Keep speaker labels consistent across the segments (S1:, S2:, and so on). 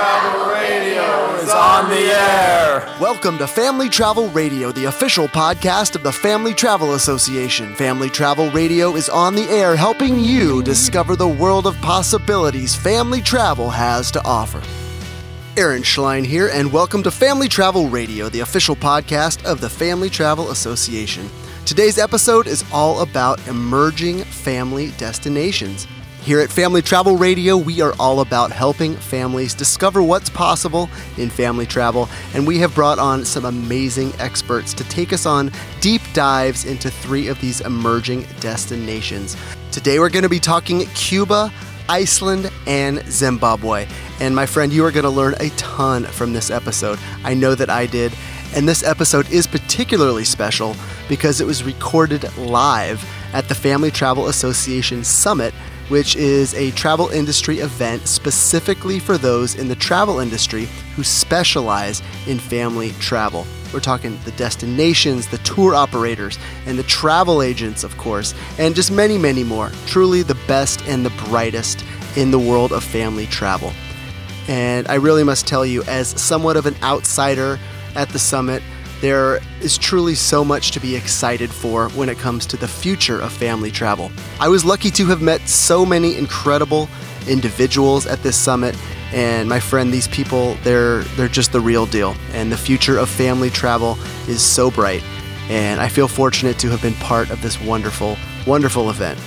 S1: Travel Radio is on the air.
S2: Welcome to Family Travel Radio, the official podcast of the Family Travel Association. Family Travel Radio is on the air, helping you discover the world of possibilities family travel has to offer. Aaron Schlein here, and welcome to Family Travel Radio, the official podcast of the Family Travel Association. Today's episode is all about emerging family destinations. Here at Family Travel Radio, we are all about helping families discover what's possible in family travel, and we have brought on some amazing experts to take us on deep dives into three of these emerging destinations. Today, we're going to be talking Cuba, Iceland, and Zimbabwe. And my friend, you are going to learn a ton from this episode. I know that I did. And this episode is particularly special because it was recorded live at the Family Travel Association Summit which is a travel industry event specifically for those in the travel industry who specialize in family travel. We're talking the destinations, the tour operators, and the travel agents, of course, and just many, many more. Truly the best and the brightest in the world of family travel. And I really must tell you, as somewhat of an outsider at the summit, there is truly so much to be excited for when it comes to the future of family travel. I was lucky to have met so many incredible individuals at this summit and my friend these people they're they're just the real deal and the future of family travel is so bright and I feel fortunate to have been part of this wonderful wonderful event.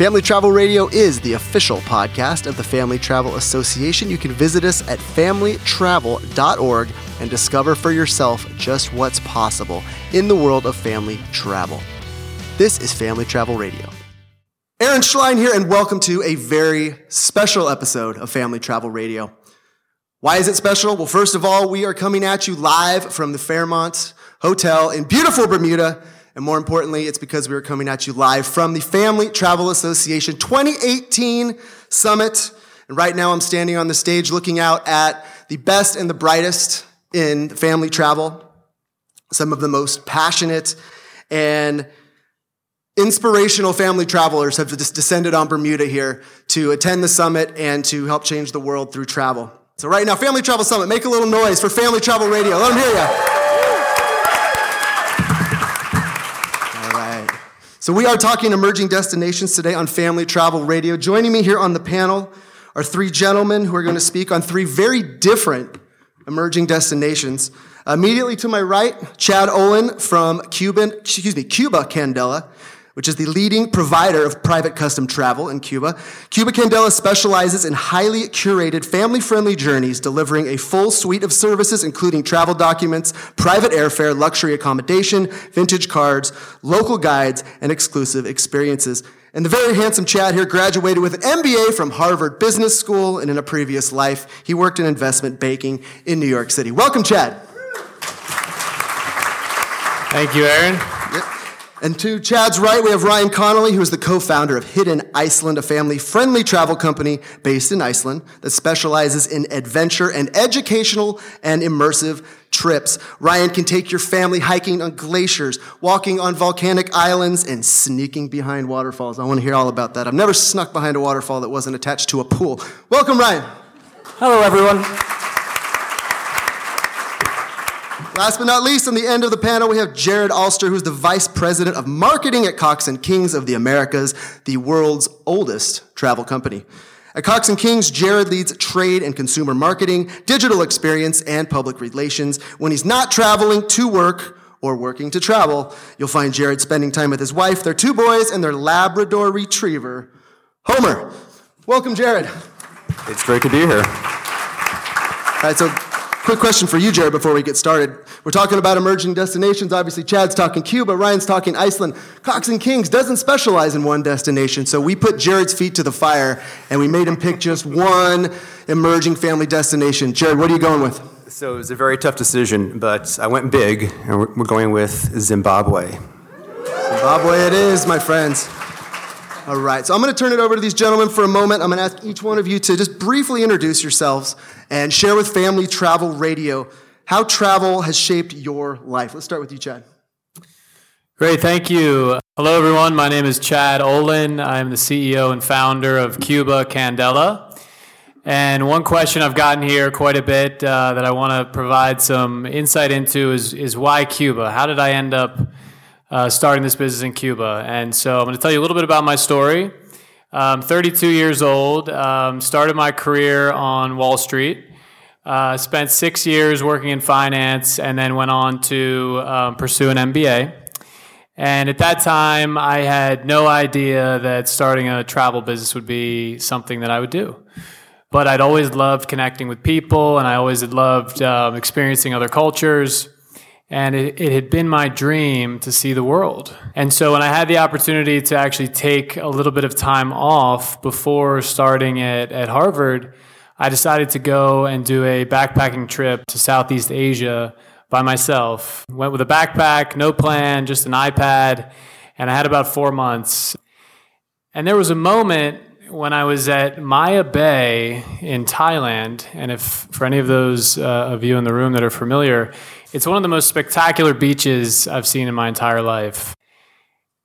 S2: Family Travel Radio is the official podcast of the Family Travel Association. You can visit us at familytravel.org and discover for yourself just what's possible in the world of family travel. This is Family Travel Radio. Aaron Schlein here, and welcome to a very special episode of Family Travel Radio. Why is it special? Well, first of all, we are coming at you live from the Fairmont Hotel in beautiful Bermuda. And more importantly, it's because we are coming at you live from the Family Travel Association 2018 Summit. And right now I'm standing on the stage looking out at the best and the brightest in family travel, some of the most passionate and inspirational family travelers have just descended on Bermuda here to attend the summit and to help change the world through travel. So right now, Family Travel Summit, make a little noise for Family Travel Radio. Let them hear you. So, we are talking emerging destinations today on Family Travel Radio. Joining me here on the panel are three gentlemen who are going to speak on three very different emerging destinations. Immediately to my right, Chad Olin from Cuban, excuse me, Cuba Candela which is the leading provider of private custom travel in Cuba. Cuba Candela specializes in highly curated, family friendly journeys, delivering a full suite of services, including travel documents, private airfare, luxury accommodation, vintage cards, local guides, and exclusive experiences. And the very handsome Chad here graduated with an MBA from Harvard Business School, and in a previous life, he worked in investment banking in New York City. Welcome, Chad.
S3: Thank you, Aaron.
S2: And to Chad's right, we have Ryan Connolly, who is the co-founder of Hidden Iceland, a family-friendly travel company based in Iceland that specializes in adventure and educational and immersive trips. Ryan can take your family hiking on glaciers, walking on volcanic islands, and sneaking behind waterfalls. I want to hear all about that. I've never snuck behind a waterfall that wasn't attached to a pool. Welcome, Ryan.
S3: Hello, everyone.
S2: Last but not least, on the end of the panel, we have Jared Alster, who's the Vice President of Marketing at Cox and Kings of the Americas, the world's oldest travel company. At Cox and Kings, Jared leads trade and consumer marketing, digital experience, and public relations. When he's not traveling to work or working to travel, you'll find Jared spending time with his wife, their two boys, and their Labrador retriever, Homer. Welcome, Jared.
S4: It's great to be here.
S2: All right, so quick question for you, Jared, before we get started. We're talking about emerging destinations. Obviously, Chad's talking Cuba, Ryan's talking Iceland. Cox and Kings doesn't specialize in one destination, so we put Jared's feet to the fire and we made him pick just one emerging family destination. Jared, what are you going with?
S4: So it was a very tough decision, but I went big, and we're going with Zimbabwe.
S2: Zimbabwe it is, my friends. All right, so I'm going to turn it over to these gentlemen for a moment. I'm going to ask each one of you to just briefly introduce yourselves and share with Family Travel Radio how travel has shaped your life. Let's start with you, Chad.
S3: Great, thank you. Hello, everyone. My name is Chad Olin. I'm the CEO and founder of Cuba Candela. And one question I've gotten here quite a bit uh, that I want to provide some insight into is, is why Cuba? How did I end up uh, starting this business in Cuba? And so I'm going to tell you a little bit about my story. I'm 32 years old, um, started my career on Wall Street. Uh, spent six years working in finance and then went on to um, pursue an MBA. And at that time, I had no idea that starting a travel business would be something that I would do. But I'd always loved connecting with people, and I always had loved um, experiencing other cultures. And it, it had been my dream to see the world. And so when I had the opportunity to actually take a little bit of time off before starting at, at Harvard, I decided to go and do a backpacking trip to Southeast Asia by myself. Went with a backpack, no plan, just an iPad, and I had about four months. And there was a moment when I was at Maya Bay in Thailand, and if for any of those uh, of you in the room that are familiar, it's one of the most spectacular beaches I've seen in my entire life.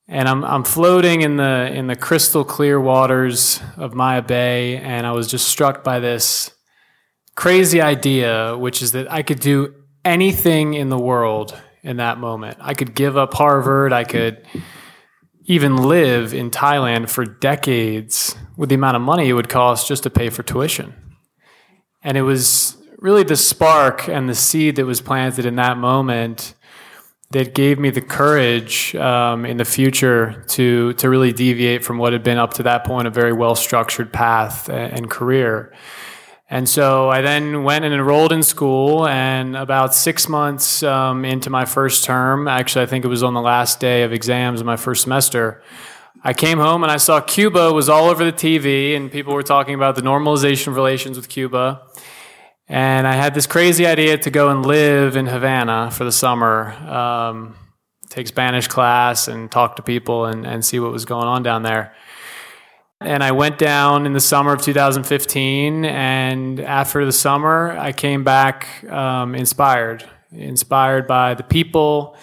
S3: And I'm, I'm floating in the, in the crystal clear waters of Maya Bay, and I was just struck by this crazy idea, which is that I could do anything in the world in that moment. I could give up Harvard, I could even live in Thailand for decades with the amount of money it would cost just to pay for tuition. And it was really the spark and the seed that was planted in that moment that gave me the courage um, in the future to to really deviate from what had been up to that point a very well structured path and career. And so I then went and enrolled in school, and about six months um, into my first term, actually, I think it was on the last day of exams in my first semester, I came home and I saw Cuba was all over the TV, and people were talking about the normalization of relations with Cuba. And I had this crazy idea to go and live in Havana for the summer, um, take Spanish class, and talk to people and, and see what was going on down there. And I went down in the summer of 2015. And after the summer, I came back um, inspired, inspired by the people,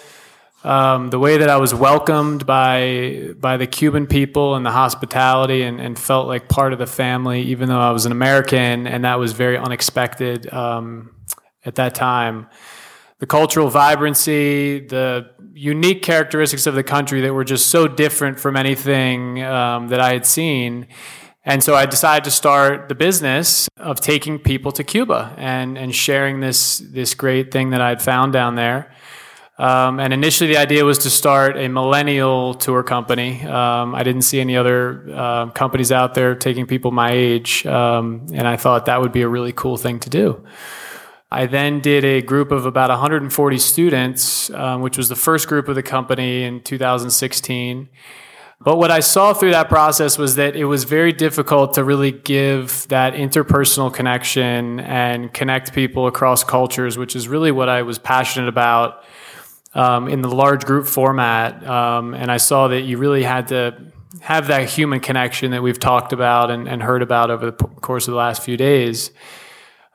S3: um, the way that I was welcomed by by the Cuban people and the hospitality, and, and, felt like part of the family, even though I was an American, and that was very unexpected um, at that time the cultural vibrancy, the unique characteristics of the country that were just so different from anything um, that I had seen. And so I decided to start the business of taking people to Cuba and, and sharing this, this great thing that I had found down there. Um, and initially, the idea was to start a millennial tour company. Um, I didn't see any other uh, companies out there taking people my age, um, and I thought that would be a really cool thing to do. I then did a group of about 140 students, um, which was the first group of the company in 2016. But what I saw through that process was that it was very difficult to really give that interpersonal connection and connect people across cultures, which is really what I was passionate about um, in the large group format. Um, and I saw that you really had to have that human connection that we've talked about and, and heard about over the course of the last few days.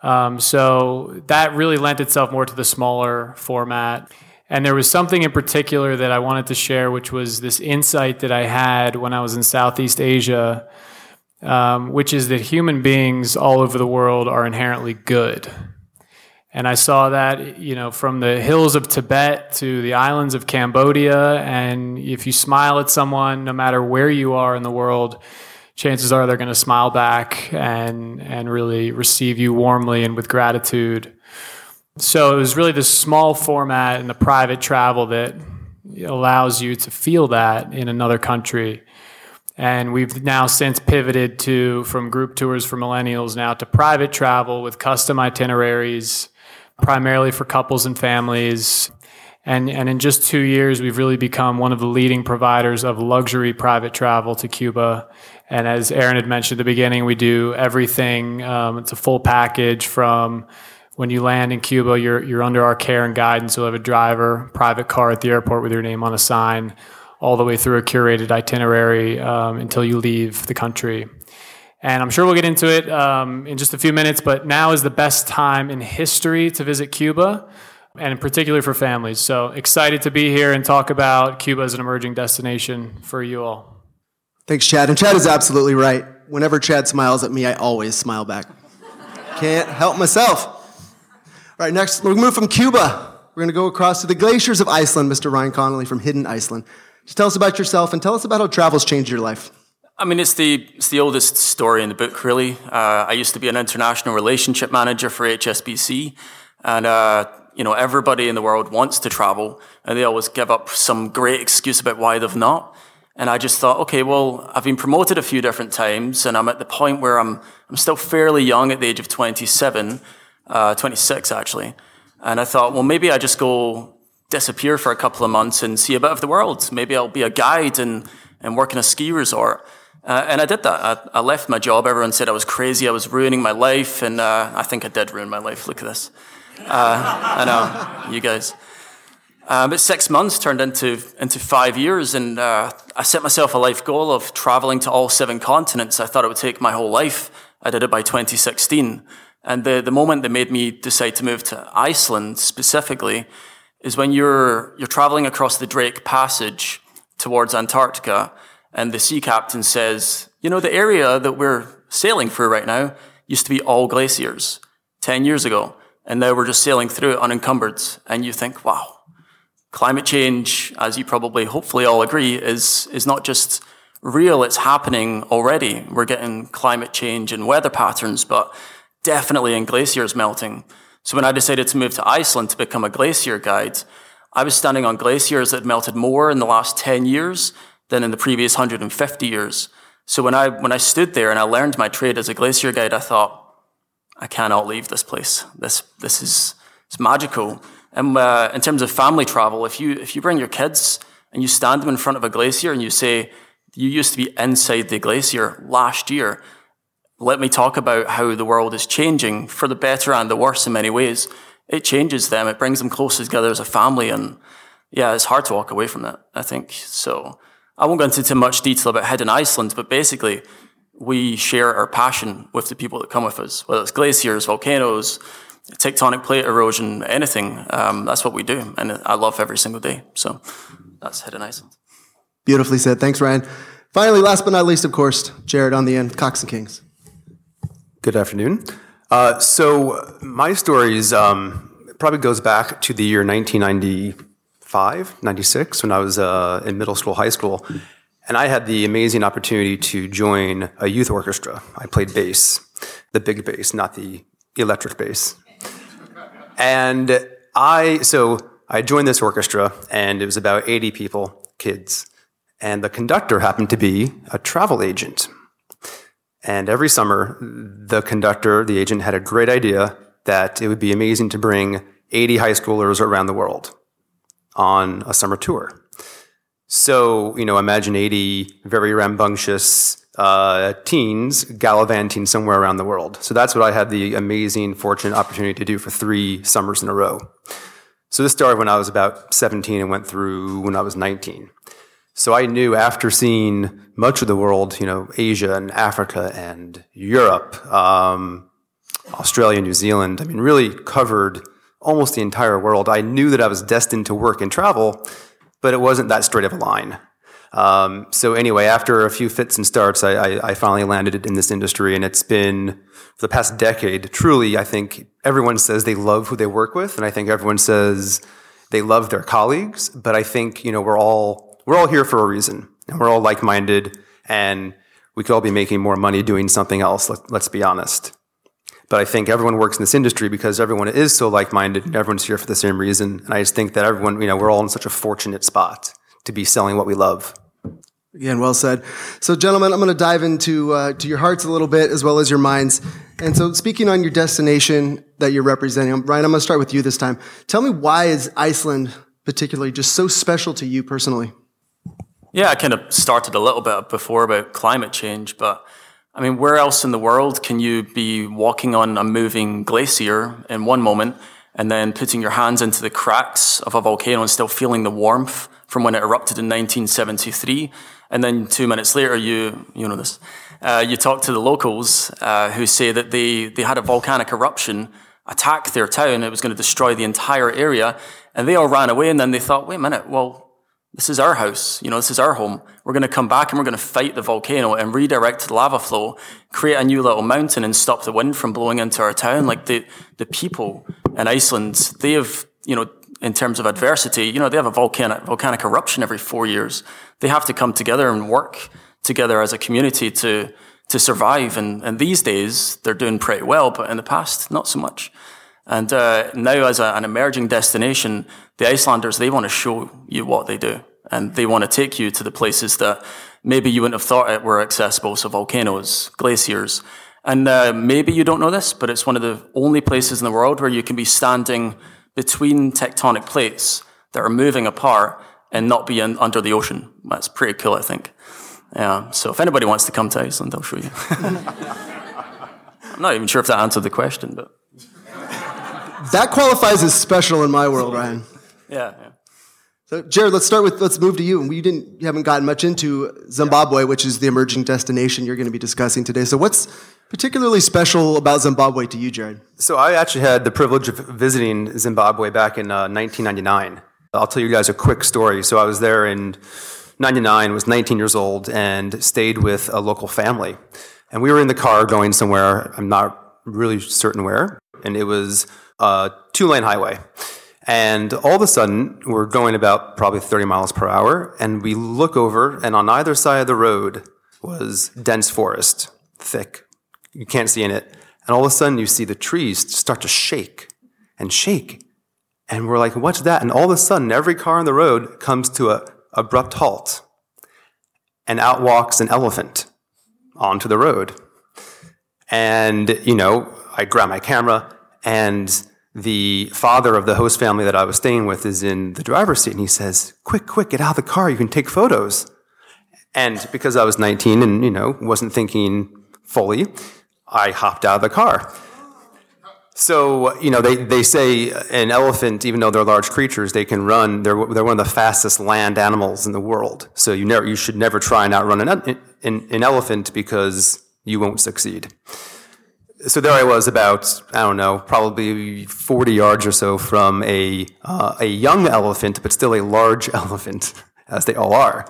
S3: Um, so that really lent itself more to the smaller format. And there was something in particular that I wanted to share, which was this insight that I had when I was in Southeast Asia, um, which is that human beings all over the world are inherently good. And I saw that, you know, from the hills of Tibet to the islands of Cambodia. And if you smile at someone, no matter where you are in the world, chances are they're going to smile back and and really receive you warmly and with gratitude. So it was really the small format and the private travel that allows you to feel that in another country. And we've now since pivoted to from group tours for millennials now to private travel with custom itineraries, primarily for couples and families. And, and in just two years, we've really become one of the leading providers of luxury private travel to Cuba. And as Aaron had mentioned at the beginning, we do everything. Um, it's a full package from when you land in Cuba, you're, you're under our care and guidance. You'll have a driver, private car at the airport with your name on a sign, all the way through a curated itinerary um, until you leave the country. And I'm sure we'll get into it um, in just a few minutes, but now is the best time in history to visit Cuba and in particular for families. So excited to be here and talk about Cuba as an emerging destination for you all.
S2: Thanks, Chad. And Chad is absolutely right. Whenever Chad smiles at me, I always smile back. Can't help myself. All right, next, we'll move from Cuba. We're going to go across to the glaciers of Iceland, Mr. Ryan Connolly from Hidden Iceland. Just tell us about yourself and tell us about how travel's changed your life.
S1: I mean, it's the it's the oldest story in the book, really. Uh, I used to be an international relationship manager for HSBC, and uh, you know everybody in the world wants to travel, and they always give up some great excuse about why they've not. And I just thought, okay, well, I've been promoted a few different times, and I'm at the point where I'm I'm still fairly young at the age of 27, uh, 26 actually, and I thought, well, maybe I just go disappear for a couple of months and see a bit of the world. Maybe I'll be a guide and and work in a ski resort. Uh, and I did that. I, I, left my job. Everyone said I was crazy. I was ruining my life. And uh, I think I did ruin my life. Look at this. Uh, I know, you guys. Uh, but six months turned into, into five years. And uh, I set myself a life goal of traveling to all seven continents. I thought it would take my whole life. I did it by 2016. And the, the moment that made me decide to move to Iceland specifically is when you're, you're traveling across the Drake Passage towards Antarctica and the sea captain says, you know, the area that we're sailing through right now used to be all glaciers 10 years ago. And now we're just sailing through it unencumbered. And you think, wow, climate change, as you probably hopefully all agree, is, is not just real, it's happening already. We're getting climate change and weather patterns, but definitely in glaciers melting. So when I decided to move to Iceland to become a glacier guide, I was standing on glaciers that melted more in the last 10 years than in the previous 150 years. So when I, when I stood there and I learned my trade as a glacier guide, I thought, I cannot leave this place. This, this is, it's magical. And uh, in terms of family travel, if you, if you bring your kids and you stand them in front of a glacier and you say, you used to be inside the glacier last year, let me talk about how the world is changing for the better and the worse in many ways. It changes them. It brings them closer together as a family. And yeah, it's hard to walk away from that, I think. So I won't go into too much detail about Hidden Iceland, but basically, we share our passion with the people that come with us, whether it's glaciers, volcanoes, tectonic plate erosion, anything. Um, that's what we do, and I love every single day. So that's Hidden Iceland.
S2: Beautifully said. Thanks, Ryan. Finally, last but not least, of course, Jared on the end, Cox and Kings.
S4: Good afternoon. Uh, so my stories um, probably goes back to the year 1990. 95, 96, when I was uh, in middle school, high school. And I had the amazing opportunity to join a youth orchestra. I played bass, the big bass, not the electric bass. And I, so I joined this orchestra, and it was about 80 people, kids. And the conductor happened to be a travel agent. And every summer, the conductor, the agent, had a great idea that it would be amazing to bring 80 high schoolers around the world on a summer tour. So, you know, imagine 80 very rambunctious uh, teens gallivanting somewhere around the world. So that's what I had the amazing, fortunate opportunity to do for three summers in a row. So this started when I was about 17 and went through when I was 19. So I knew after seeing much of the world, you know, Asia and Africa and Europe, um, Australia, New Zealand, I mean, really covered almost the entire world. I knew that I was destined to work and travel, but it wasn't that straight of a line. Um, so anyway, after a few fits and starts, I, I, I, finally landed in this industry, and it's been for the past decade. Truly, I think everyone says they love who they work with, and I think everyone says they love their colleagues. But I think you know we're all we're all here for a reason, and we're all like minded, and we could all be making more money doing something else. Let, let's be honest. But I think everyone works in this industry because everyone is so like minded and everyone's here for the same reason. And I just think that everyone, you know, we're all in such a fortunate spot to be selling what we love.
S2: Again, well said. So, gentlemen, I'm going to dive into uh, to your hearts a little bit as well as your minds. And so, speaking on your destination that you're representing, Ryan, I'm going to start with you this time. Tell me why is Iceland particularly just so special to you personally?
S1: Yeah, I kind of started a little bit before about climate change, but I mean, where else in the world can you be walking on a moving glacier in one moment and then putting your hands into the cracks of a volcano and still feeling the warmth from when it erupted in 1973? And then two minutes later, you, you know this, uh, you talk to the locals uh, who say that they, they had a volcanic eruption attack their town. It was going to destroy the entire area. And they all ran away. And then they thought, wait a minute, well, this is our house. You know, this is our home. We're going to come back and we're going to fight the volcano and redirect the lava flow, create a new little mountain and stop the wind from blowing into our town. Like the, the people in Iceland, they have, you know, in terms of adversity, you know, they have a volcanic, volcanic eruption every four years. They have to come together and work together as a community to, to survive. And, and these days, they're doing pretty well, but in the past, not so much. And uh, now, as a, an emerging destination, the Icelanders, they want to show you what they do. And they want to take you to the places that maybe you wouldn't have thought it were accessible. So volcanoes, glaciers. And uh, maybe you don't know this, but it's one of the only places in the world where you can be standing between tectonic plates that are moving apart and not be in, under the ocean. That's pretty cool, I think. Yeah. So if anybody wants to come to Iceland, I'll show you. I'm not even sure if that answered the question, but.
S2: That qualifies as special in my world, Ryan.
S1: Yeah, yeah.
S2: So, Jared, let's start with let's move to you. And We didn't you haven't gotten much into Zimbabwe, which is the emerging destination you're going to be discussing today. So, what's particularly special about Zimbabwe to you, Jared?
S4: So I actually had the privilege of visiting Zimbabwe back in uh, 1999. I'll tell you guys a quick story. So I was there in 99, was 19 years old, and stayed with a local family. And we were in the car going somewhere. I'm not really certain where, and it was a two-lane highway. And all of a sudden, we're going about probably 30 miles per hour, and we look over, and on either side of the road was dense forest, thick. You can't see in it. And all of a sudden, you see the trees start to shake and shake. And we're like, what's that? And all of a sudden, every car on the road comes to a abrupt halt. And out walks an elephant onto the road. And, you know, I grab my camera, and the father of the host family that I was staying with is in the driver's seat, and he says, "Quick, quick, get out of the car! You can take photos." And because I was 19 and you know wasn't thinking fully, I hopped out of the car. So you know they, they say an elephant, even though they're large creatures, they can run. They're they're one of the fastest land animals in the world. So you never you should never try and outrun an, an, an elephant because you won't succeed so there I was about I don't know probably 40 yards or so from a uh, a young elephant, but still a large elephant, as they all are.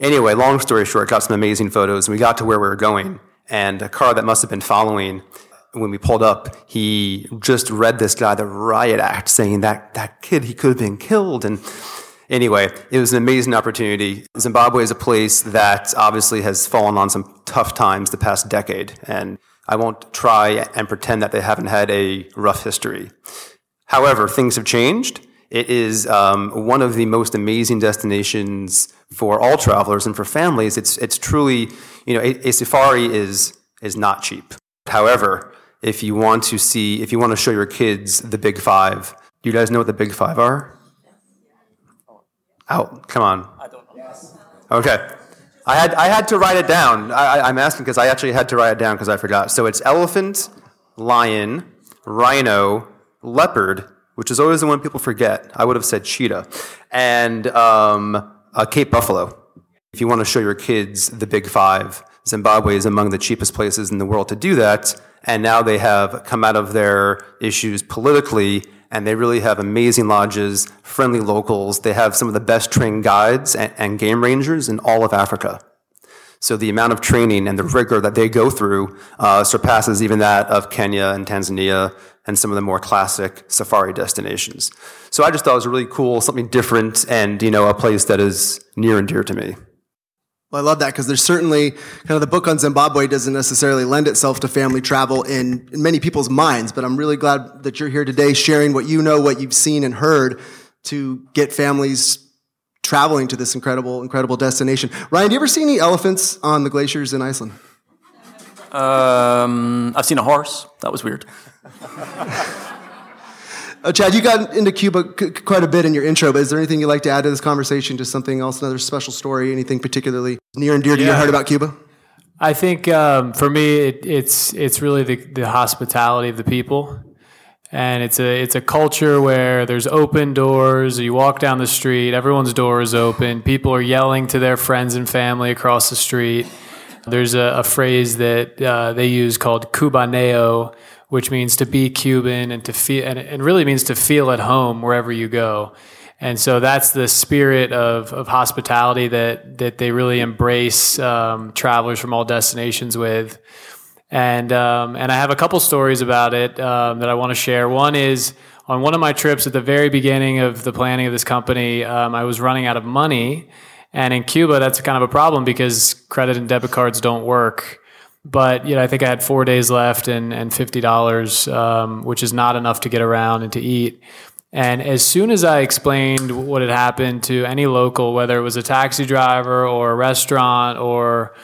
S4: Anyway, long story short, got some amazing photos, and we got to where we were going, and a car that must have been following. When we pulled up, he just read this guy the riot act, saying that that kid he could have been killed, and anyway, it was an amazing opportunity. Zimbabwe is a place that obviously has fallen on some tough times the past decade, and I won't try and pretend that they haven't had a rough history. However, things have changed. It is um, one of the most amazing destinations for all travelers and for families. It's, it's truly, you know, a, a safari is, is not cheap. However, if you want to see, if you want to show your kids the big five, do you guys know what the big five are? Out, come on. I don't know. Okay. I had, I had to write it down. I, am asking because I actually had to write it down because I forgot. So it's elephant, lion, rhino, leopard, which is always the one people forget. I would have said cheetah, and um, a Cape buffalo. If you want to show your kids the big five, Zimbabwe is among the cheapest places in the world to do that. And now they have come out of their issues politically and they really have amazing lodges, friendly locals. They have some of the best trained guides and, and, game rangers in all of Africa. So the amount of training and the rigor that they go through uh, surpasses even that of Kenya and Tanzania and some of the more classic safari destinations. So I just thought it was really cool, something different, and you know, a place that is near and dear to me.
S2: Well, I love that because there's certainly kind of the book on Zimbabwe doesn't necessarily lend itself to family travel in, in, many people's minds, but I'm really glad that you're here today sharing what you know, what you've seen and heard to get families traveling to this incredible, incredible destination. Ryan, do you ever see any elephants on the glaciers in Iceland?
S1: Um, I've seen a horse. That was weird.
S2: Uh, Chad, you got into Cuba c- quite a bit in your intro, but is there anything you'd like to add to this conversation? Just something else, another special story, anything particularly near and dear to your heart about Cuba?
S3: I think um, for me, it, it's it's really the, the hospitality of the people, and it's a it's a culture where there's open doors. You walk down the street, everyone's door is open. People are yelling to their friends and family across the street. There's a, a phrase that uh, they use called "cubaneo," which means to be Cuban and to feel, and it really means to feel at home wherever you go. And so that's the spirit of, of hospitality that, that they really embrace um, travelers from all destinations with. And, um, and I have a couple stories about it um, that I want to share. One is on one of my trips at the very beginning of the planning of this company, um, I was running out of money. And in Cuba, that's kind of a problem because credit and debit cards don't work. But you know, I think I had four days left and, and fifty dollars, um, which is not enough to get around and to eat. And as soon as I explained what had happened to any local, whether it was a taxi driver or a restaurant or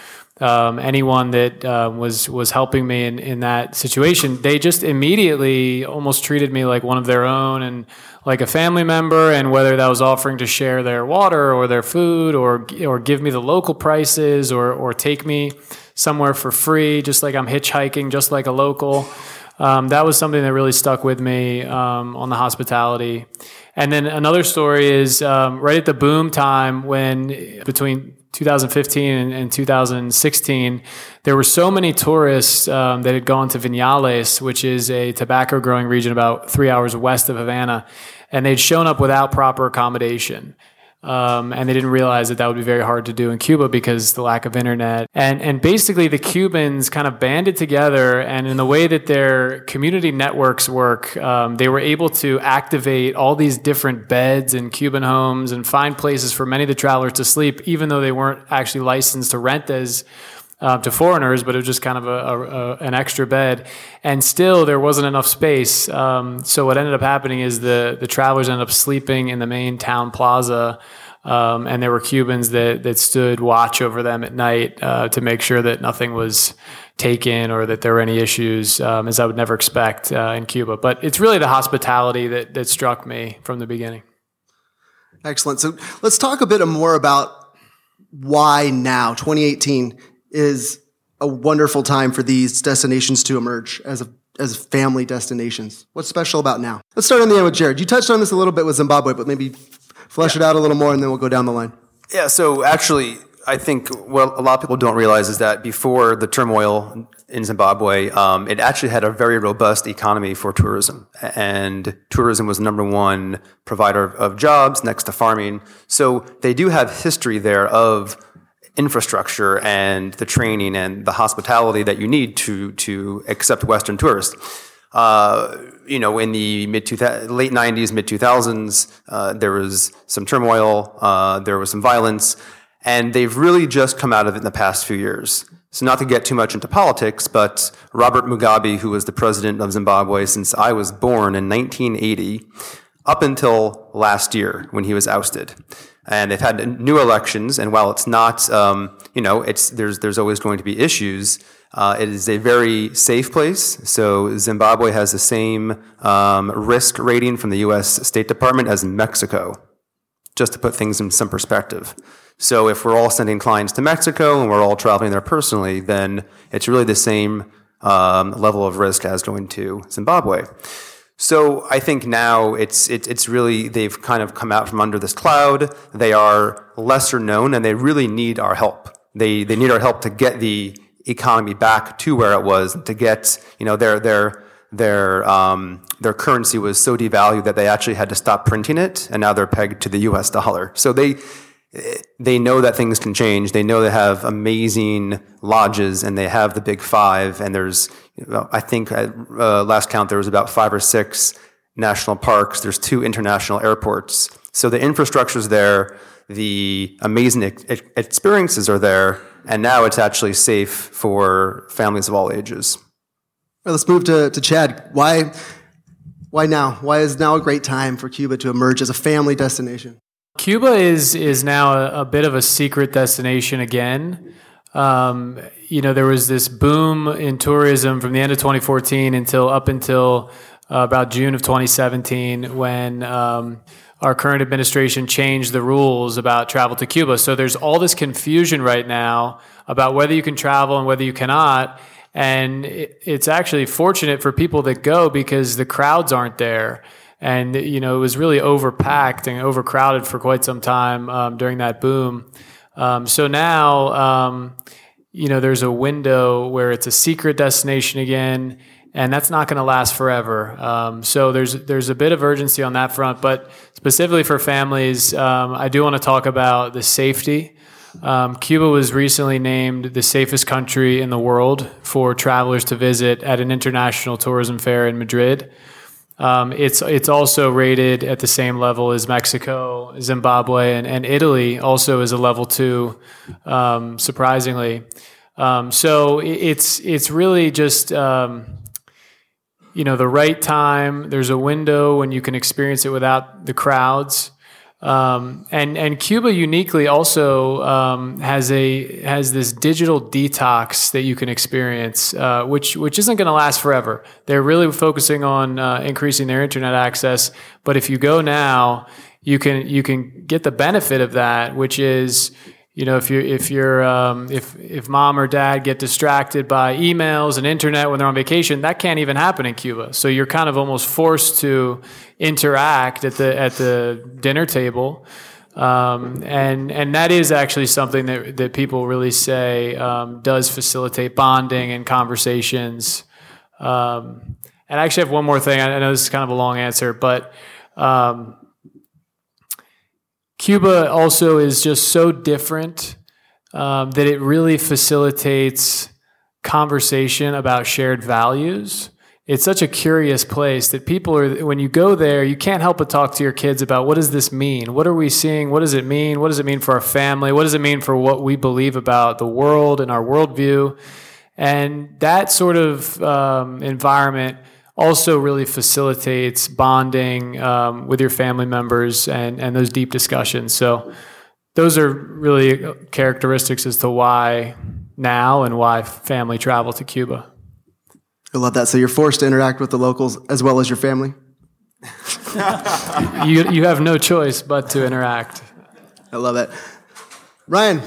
S3: um, anyone that uh, was was helping me in, in that situation, they just immediately almost treated me like one of their own and like a family member. And whether that was offering to share their water or their food or or give me the local prices or or take me somewhere for free, just like I'm hitchhiking, just like a local um, that was something that really stuck with me um, on the hospitality. And then another story is um, right at the boom time when between 2015 and, and 2016, there were so many tourists um, that had gone to Vinales, which is a tobacco growing region about three hours west of Havana, and they'd shown up without proper accommodation. Um, and they didn't realize that that would be very hard to do in Cuba because the lack of internet. And and basically, the Cubans kind of banded together, and in the way that their community networks work, um, they were able to activate all these different beds in Cuban homes and find places for many of the travelers to sleep, even though they weren't actually licensed to rent as uh, to foreigners, but it was just kind of a, a, a, an extra bed. And still, there wasn't enough space. Um, so what ended up happening is the the travelers ended up sleeping in the main town plaza. Um, and there were Cubans that that stood watch over them at night uh, to make sure that nothing was taken or that there were any issues, um, as I would never expect uh, in Cuba. But it's really the hospitality that that struck me from the beginning.
S2: Excellent. So let's talk a bit more about why now, 2018 is a wonderful time for these destinations to emerge as a, as family destinations. What's special about now? Let's start on the end with Jared. You touched on this a little bit with Zimbabwe, but maybe flesh yeah. it out a little more and then we'll go down the line.
S4: Yeah, so actually, I think what a lot of people don't realize is that before the turmoil in Zimbabwe, um, it actually had a very robust economy for tourism. And tourism was the number one provider of jobs next to farming. So they do have history there of infrastructure and the training and the hospitality that you need to to accept Western tourists. Uh, you know, in the mid late '90s, mid 2000s, uh, there was some turmoil, uh, there was some violence, and they've really just come out of it in the past few years. So, not to get too much into politics, but Robert Mugabe, who was the president of Zimbabwe since I was born in 1980, up until last year when he was ousted and they've had new elections. And while it's not, um, you know, it's there's there's always going to be issues. Uh, it is a very safe place. So Zimbabwe has the same um, risk rating from the U.S. State Department as Mexico, just to put things in some perspective. So if we're all sending clients to Mexico and we're all traveling there personally, then it's really the same um, level of risk as going to Zimbabwe. So I think now it's it, it's really they've kind of come out from under this cloud. They are lesser known, and they really need our help. They they need our help to get the economy back to where it was. To get you know their their their um, their currency was so devalued that they actually had to stop printing it, and now they're pegged to the U.S. dollar. So they they know that things can change. They know they have amazing lodges and they have the big five. And there's, I think at uh, last count, there was about five or six national parks. There's two international airports. So the infrastructure's there. The amazing ex- experiences are there. And now it's actually safe for families of all ages.
S2: Well, let's move to, to Chad. Why, why now? Why is now a great time for Cuba to emerge as a family destination?
S3: Cuba is is now a, a bit of a secret destination again. Um, you know, there was this boom in tourism from the end of 2014 until up until uh, about June of 2017 when um, our current administration changed the rules about travel to Cuba. So there's all this confusion right now about whether you can travel and whether you cannot. And it, it's actually fortunate for people that go because the crowds aren't there and you know it was really overpacked and overcrowded for quite some time um, during that boom. Um, so now, um, you know, there's a window where it's a secret destination again, and that's not going to last forever. Um, so there's there's a bit of urgency on that front, but specifically for families, um, I do want to talk about the safety. Um, Cuba was recently named the safest country in the world for travelers to visit at an international tourism fair in Madrid. Um, it's it's also rated at the same level as Mexico, Zimbabwe, and, and Italy. Also is a level two, um, surprisingly. Um, so it's it's really just um, you know the right time. There's a window when you can experience it without the crowds. Um, and and Cuba uniquely also um, has a has this digital detox that you can experience, uh, which which isn't going to last forever. They're really focusing on uh, increasing their internet access, but if you go now, you can you can get the benefit of that, which is you know if you if you're um, if if mom or dad get distracted by emails and internet when they're on vacation that can't even happen in Cuba. So you're kind of almost forced to interact at the at the dinner table. Um, and and that is actually something that that people really say um, does facilitate bonding and conversations. Um, and I actually have one more thing. I know this is kind of a long answer but um, Cuba also is just so different um, that it really facilitates conversation about shared values. It's such a curious place that people are, when you go there, you can't help but talk to your kids about what does this mean? What are we seeing? What does it mean? What does it mean for our family? What does it mean for what we believe about the world and our worldview? And that sort of um, environment also really facilitates bonding um, with your family members and, and those deep discussions. So those are really characteristics as to why now and why family travel to Cuba.
S2: I love that. So you're forced to interact with the locals as well as your family.
S3: you you have no choice but to interact.
S2: I love it. Ryan.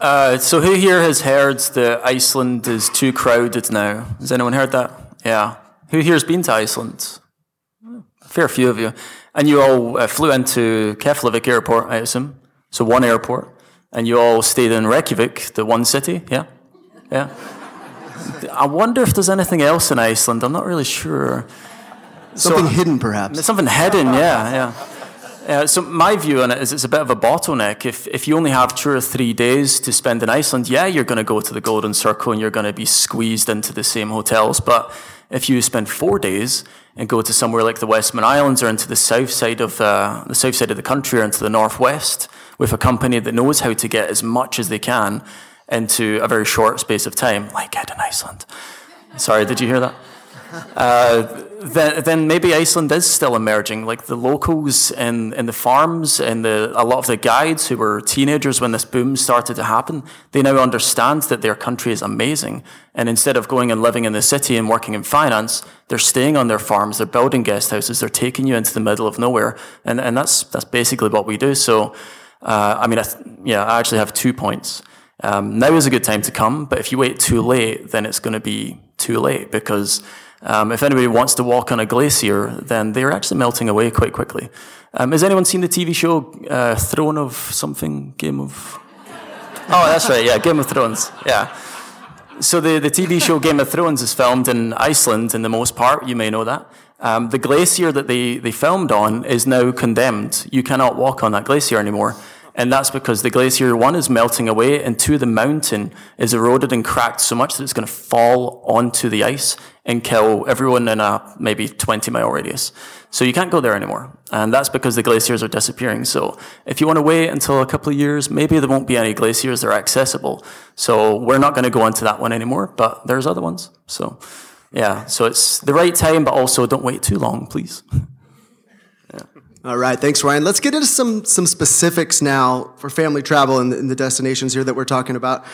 S1: Uh, so who here has heard that Iceland is too crowded now? Has anyone heard that? Yeah. Who here's been to Iceland? A fair few of you. And you all uh, flew into Keflavik airport, I assume. So one airport. And you all stayed in Reykjavik, the one city, yeah? Yeah. I wonder if there's anything else in Iceland. I'm not really sure.
S2: Something so, hidden, perhaps.
S1: Something hidden, yeah, yeah. Uh, so my view on it is it's a bit of a bottleneck. If if you only have two or three days to spend in Iceland, yeah, you're going to go to the Golden Circle and you're going to be squeezed into the same hotels. But if you spend four days and go to somewhere like the Westman Islands or into the south side of uh, the south side of the country or into the northwest with a company that knows how to get as much as they can into a very short space of time, like Ed in Iceland. Sorry, did you hear that? Uh, then, then maybe Iceland is still emerging. Like the locals in, in the farms and the, a lot of the guides who were teenagers when this boom started to happen, they now understand that their country is amazing. And instead of going and living in the city and working in finance, they're staying on their farms, they're building guest houses, they're taking you into the middle of nowhere. And, and that's, that's basically what we do. So, uh, I mean, I yeah, I actually have two points. Um, now is a good time to come, but if you wait too late, then it's going to be too late because um, if anybody wants to walk on a glacier, then they're actually melting away quite quickly. Um, has anyone seen the TV show uh, Throne of something? Game of. Oh, that's right. Yeah, Game of Thrones. Yeah. So the, the TV show Game of Thrones is filmed in Iceland, in the most part. You may know that. Um, the glacier that they, they filmed on is now condemned. You cannot walk on that glacier anymore. And that's because the glacier, one, is melting away, and two, the mountain is eroded and cracked so much that it's going to fall onto the ice and kill everyone in a maybe 20 mile radius. So you can't go there anymore. And that's because the glaciers are disappearing. So if you want to wait until a couple of years, maybe there won't be any glaciers that are accessible. So we're not going to go into that one anymore, but there's other ones. So yeah, so it's the right time, but also don't wait too long, please.
S2: All right, thanks, Ryan. Let's get into some some specifics now for family travel and the, and the destinations here that we're talking about.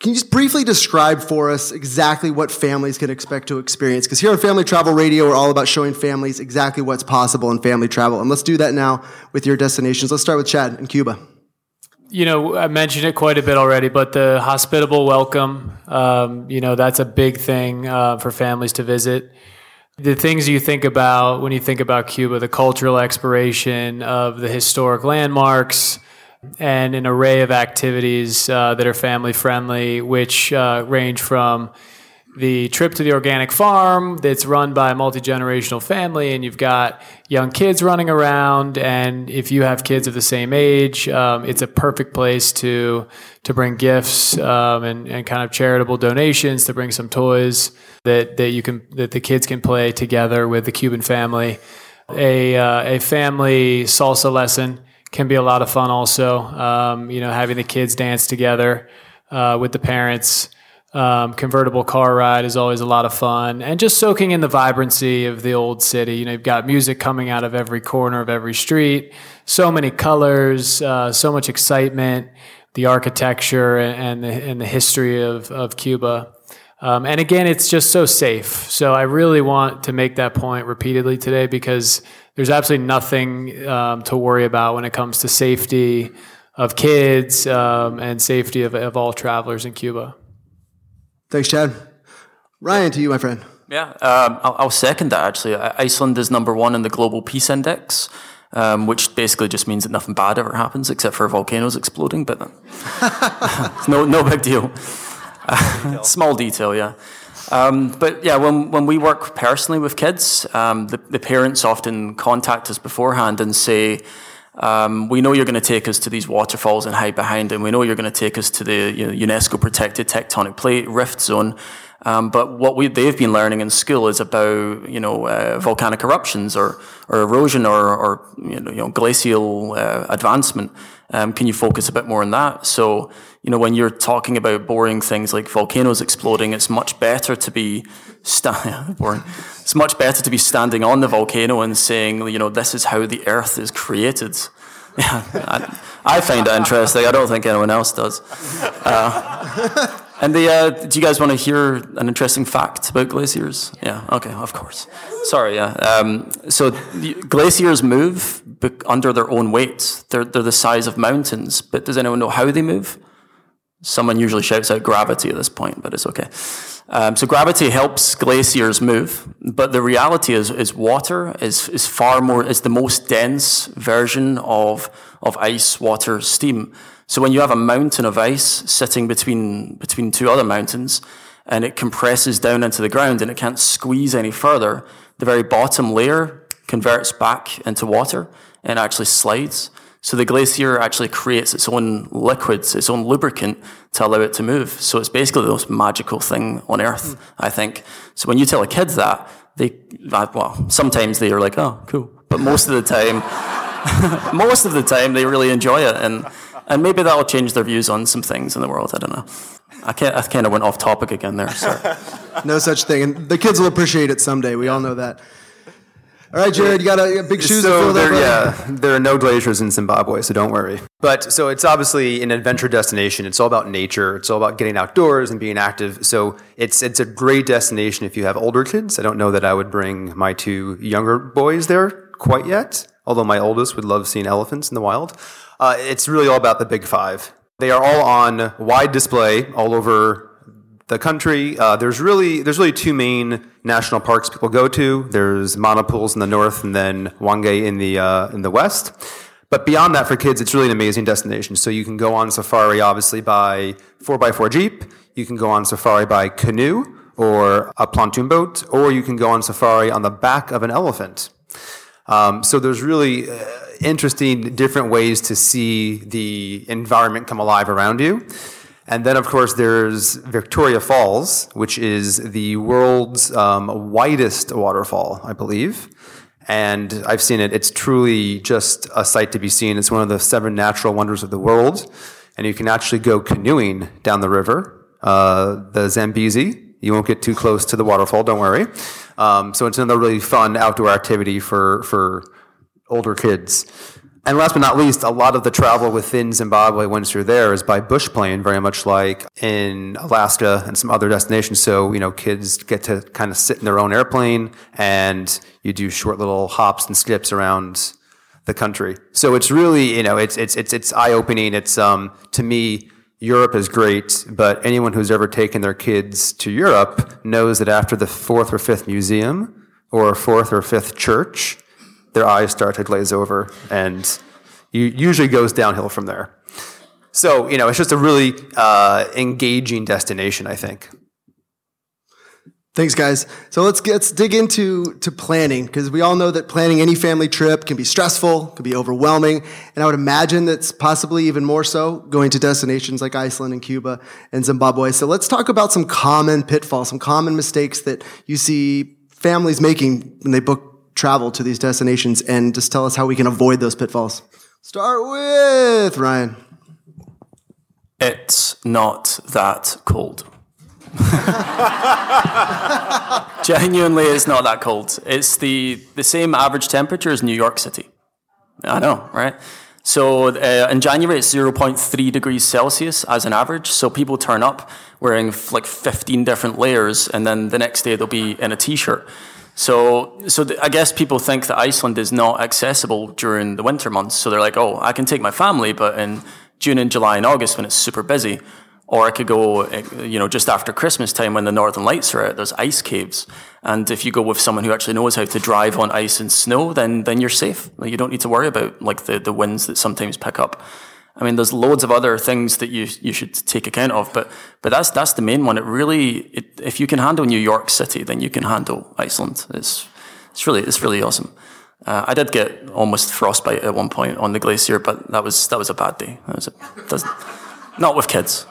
S2: Can you just briefly describe for us exactly what families can expect to experience? Because here on Family Travel Radio, we're all about showing families exactly what's possible in family travel. And let's do that now with your destinations. Let's start with Chad in Cuba.
S3: You know, I mentioned it quite a bit already, but the hospitable welcome, um, you know, that's a big thing uh, for families to visit. The things you think about when you think about Cuba, the cultural exploration of the historic landmarks, and an array of activities uh, that are family friendly, which uh, range from the trip to the organic farm that's run by a multi generational family, and you've got young kids running around. And if you have kids of the same age, um, it's a perfect place to to bring gifts um, and, and kind of charitable donations, to bring some toys that that you can that the kids can play together with the Cuban family. A uh, a family salsa lesson can be a lot of fun. Also, um, you know, having the kids dance together uh, with the parents. Um, convertible car ride is always a lot of fun, and just soaking in the vibrancy of the old city. You know, you've got music coming out of every corner of every street, so many colors, uh, so much excitement, the architecture and, and the, and the history of, of Cuba. Um, and again, it's just so safe. So I really want to make that point repeatedly today because there's absolutely nothing um, to worry about when it comes to safety of kids um, and safety of, of all travelers in Cuba.
S2: Thanks, Chad. Ryan, to you, my friend.
S1: Yeah, um, I'll, I'll, second that actually. Iceland is number one in the Global Peace Index, um, which basically just means that nothing bad ever happens except for volcanoes exploding, but no, no big deal. Small detail, yeah. Um, but yeah, when, when we work personally with kids, um, the, the parents often contact us beforehand and say, um, we know you're going to take us to these waterfalls and hide behind them. We know you're going to take us to the you know, UNESCO protected tectonic plate rift zone. Um, but what we, they've been learning in school is about you know uh, volcanic eruptions or, or erosion or, or you know, you know glacial uh, advancement. Um, can you focus a bit more on that? So you know when you're talking about boring things like volcanoes exploding, it's much better to be sta- boring. It's much better to be standing on the volcano and saying you know this is how the Earth is created. Yeah, I, I find it interesting. I don't think anyone else does. Uh, and the, uh, do you guys want to hear an interesting fact about glaciers? Yeah, okay, of course. Sorry, yeah. Um, so glaciers move under their own weight. They're, they're the size of mountains, but does anyone know how they move? Someone usually shouts out gravity at this point, but it's okay. Um, so gravity helps glaciers move, but the reality is, is water is, is far more, is the most dense version of, of ice, water, steam. So when you have a mountain of ice sitting between, between two other mountains and it compresses down into the ground and it can't squeeze any further, the very bottom layer converts back into water and actually slides. So the glacier actually creates its own liquids, its own lubricant to allow it to move. So it's basically the most magical thing on earth, mm. I think. So when you tell a kid that, they, uh, well, sometimes they are like, oh, cool. But most of the time, most of the time they really enjoy it. And and maybe that'll change their views on some things in the world. I don't know. I, I kind of went off topic again there.
S2: No such thing, and the kids will appreciate it someday. We all know that. All right, Jared, you got a, big shoes
S4: so
S2: to fill
S4: there. Yeah, there are no glaciers in Zimbabwe, so don't worry. But so it's obviously an adventure destination. It's all about nature. It's all about getting outdoors and being active. So it's it's a great destination if you have older kids. I don't know that I would bring my two younger boys there quite yet, although my oldest would love seeing elephants in the wild. Uh, it's really all about the big five. They are all on wide display all over the country. Uh, there's really there's really two main national parks people go to. There's Mana Pools in the north, and then Hwange in the uh, in the west. But beyond that, for kids, it's really an amazing destination. So you can go on safari, obviously by four x four jeep. You can go on safari by canoe or a pontoon boat, or you can go on safari on the back of an elephant. Um, so there's really uh, interesting different ways to see the environment come alive around you. And then, of course, there's Victoria Falls, which is the world's um, widest waterfall, I believe. And I've seen it. It's truly just a sight to be seen. It's one of the seven natural wonders of the world. And you can actually go canoeing down the river, uh, the Zambezi. You won't get too close to the waterfall, don't worry. Um, so it's another really fun outdoor activity for, for older kids. And last but not least, a lot of the travel within Zimbabwe once you're there is by bush plane, very much like in Alaska and some other destinations. So, you know, kids get to kind of sit in their own airplane and you do short little hops and skips around the country. So it's really, you know, it's, it's, it's, it's eye opening. It's, um, to me, Europe is great, but anyone who's ever taken their kids to Europe knows that after the fourth or fifth museum or fourth or fifth church, their eyes start to glaze over, and it usually goes downhill from there. So, you know, it's just a really uh, engaging destination, I think.
S2: Thanks, guys. So let's get, let's dig into to planning because we all know that planning any family trip can be stressful, can be overwhelming, and I would imagine that's possibly even more so going to destinations like Iceland and Cuba and Zimbabwe. So let's talk about some common pitfalls, some common mistakes that you see families making when they book travel to these destinations, and just tell us how we can avoid those pitfalls. Start with Ryan.
S1: It's not that cold. Genuinely, it's not that cold. It's the, the same average temperature as New York City. I know, right? So uh, in January, it's 0.3 degrees Celsius as an average. So people turn up wearing like 15 different layers, and then the next day they'll be in a t-shirt. So, so th- I guess people think that Iceland is not accessible during the winter months. So they're like, oh, I can take my family, but in June and July and August when it's super busy, or I could go, eh, you know, just after Christmas time when the northern lights are out, there's ice caves. And if you go with someone who actually knows how to drive on ice and snow, then, then you're safe. You don't need to worry about like the, the winds that sometimes pick up. I mean, there's loads of other things that you, you should take account of, but, but that's, that's the main one. It really, it, if you can handle New York City, then you can handle Iceland. It's, it's really, it's really awesome. Uh, I did get almost frostbite at one point on the glacier, but that was, that was a bad day. That was a, not with kids.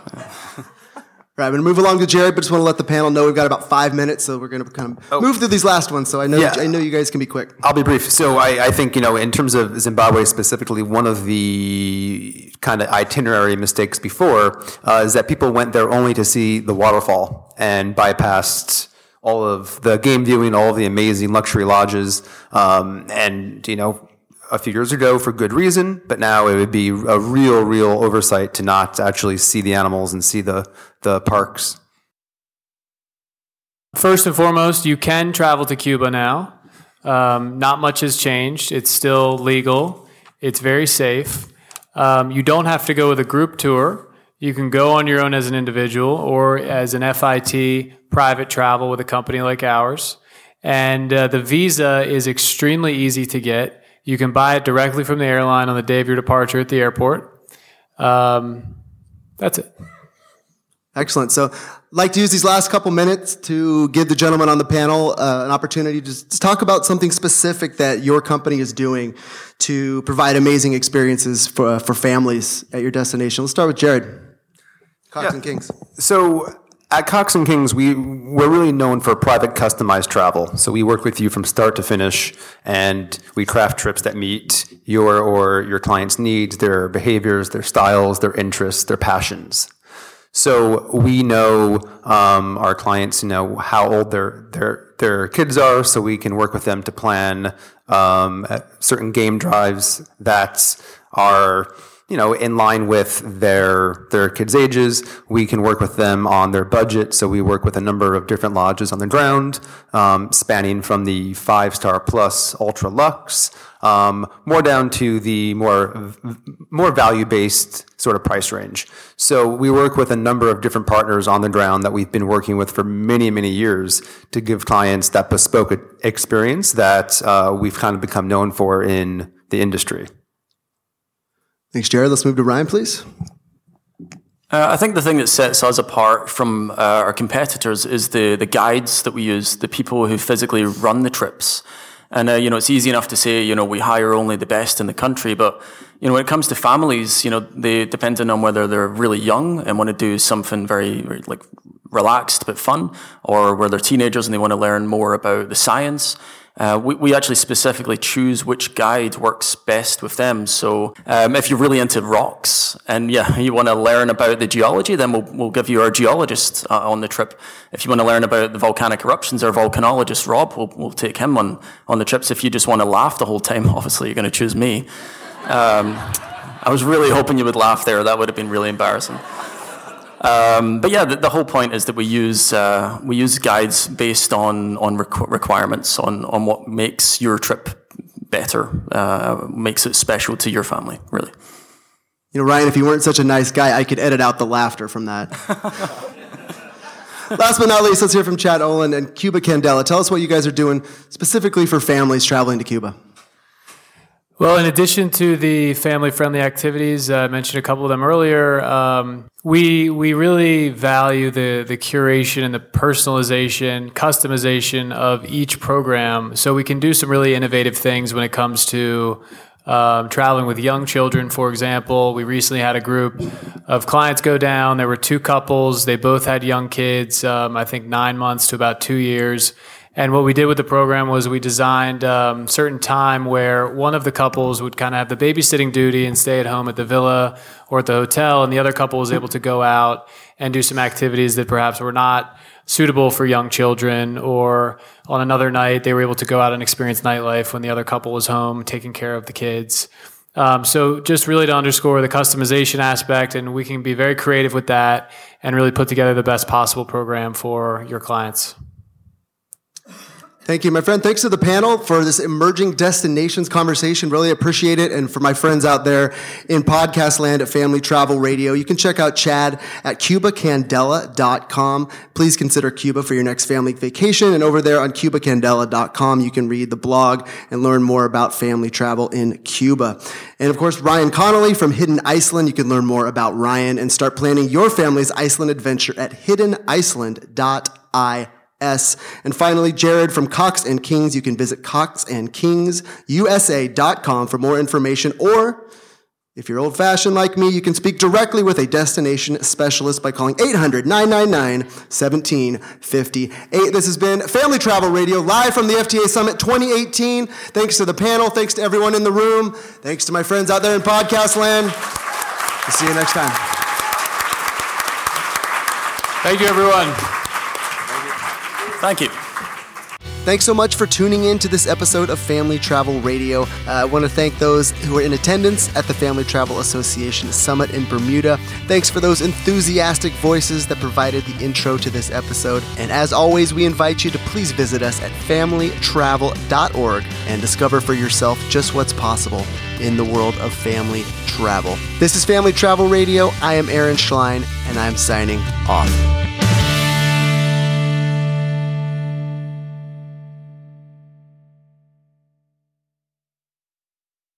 S2: Right, I'm going to move along to Jared, but just want to let the panel know we've got about five minutes, so we're going to kind of move through these last ones. So I know
S4: Yeah.
S2: I know you guys can be quick.
S4: I'll be brief. So I, I think, you know, in terms of Zimbabwe specifically, one of the kind of itinerary mistakes before uh, is that people went there only to see the waterfall and bypassed all of the game viewing, all of the amazing luxury lodges. Um, and, you know, a few years ago for good reason, but now it would be a real, real oversight to not actually see the animals and see the, the parks.
S3: First and foremost, you can travel to Cuba now. Um, not much has changed. It's still legal. It's very safe. Um, you don't have to go with a group tour. You can go on your own as an individual or as an FIT private travel with a company like ours. And uh, the visa is extremely easy to get. You can buy it directly from the airline on the day of your departure at the airport. Um, that's it.
S2: Excellent. So, I'd like to use these last couple minutes to give the gentleman on the panel uh, an opportunity to just talk about something specific that your company is doing to provide amazing experiences for, uh, for families at your destination. Let's start with Jared. Cox and Kings.
S4: So at Cox and Kings, we we're really known for private customized travel. So we work with you from start to finish, and we craft trips that meet your or your client's needs, their behaviors, their styles, their interests, their passions. So we know um, our clients know how old their their their kids are, so we can work with them to plan um, certain game drives that are you know in line with their their kids' ages. We can work with them on their budget, so we work with a number of different lodges on the ground, um, spanning from the five star plus ultra luxe um, more down to the more more value based sort of price range. So we work with a number of different partners on the ground that we've been working with for many many years to give clients that bespoke experience that uh, we've kind of become known for in the industry.
S2: Thanks, Jared. Let's move to Ryan, please.
S1: Uh, I think the thing that sets us apart from uh, our competitors is the the guides that we use, the people who physically run the trips. And uh, you know, it's easy enough to say, you know, we hire only the best in the country, but you know, when it comes to families, you know, they depending on whether they're really young and want to do something very, like relaxed but fun, or where they're teenagers and they want to learn more about the science. Uh, we, we actually specifically choose which guide works best with them. So um, if you're really into rocks and yeah, you want to learn about the geology, then we'll, we'll give you our geologist uh, on the trip. If you want to learn about the volcanic eruptions, our volcanologist Rob, we'll, we'll take him on, on the trips. If you just want to laugh the whole time, obviously you're going to choose me. Um, I was really hoping you would laugh there. That would have been really embarrassing. Um, but yeah, the, the, whole point is that we use uh, we use guides based on on requ- requirements on on what makes your trip better, uh, makes it special to your family, really.
S2: You know, Ryan, if you weren't such a nice guy, I could edit out the laughter from that. Last but not least, let's hear from Chad Olin and Cuba Candela. Tell us what you guys are doing specifically for families traveling to Cuba.
S3: Well, in addition to the family-friendly activities, uh, I mentioned a couple of them earlier. Um, we we really value the the curation and the personalization, customization of each program, so we can do some really innovative things when it comes to um, traveling with young children, for example. We recently had a group of clients go down. There were two couples. They both had young kids, um, I think nine months to about two years. And what we did with the program was we designed um, certain time where one of the couples would kind of have the babysitting duty and stay at home at the villa or at the hotel, and the other couple was able to go out and do some activities that perhaps were not suitable for young children. Or on another night, they were able to go out and experience nightlife when the other couple was home taking care of the kids. Um, so just really to underscore the customization aspect, and we can be very creative with that and really put together the best possible program for your clients.
S2: Thank you, my friend. Thanks to the panel for this emerging destinations conversation. Really appreciate it. And for my friends out there in podcast land at Family Travel Radio, you can check out Chad at cubacandela.com. Please consider Cuba for your next family vacation. And over there on cubacandela.com, you can read the blog and learn more about family travel in Cuba. And of course, Ryan Connolly from Hidden Iceland. You can learn more about Ryan and start planning your family's Iceland adventure at hiddeniceland.io. S. And finally, Jared from Cox and Kings. You can visit coxandkingsusa.com for more information. Or if you're old fashioned like me, you can speak directly with a destination specialist by calling 800 999 1758. This has been Family Travel Radio live from the FTA Summit 2018. Thanks to the panel. Thanks to everyone in the room. Thanks to my friends out there in podcast land. See you next time.
S3: Thank you, everyone.
S1: Thank you.
S2: Thanks so much for tuning in to this episode of Family Travel Radio. Uh, I want to thank those who are in attendance at the Family Travel Association Summit in Bermuda. Thanks for those enthusiastic voices that provided the intro to this episode. And as always, we invite you to please visit us at familytravel.org and discover for yourself just what's possible in the world of family travel. This is Family Travel Radio. I am Aaron Schlein, and I'm signing off.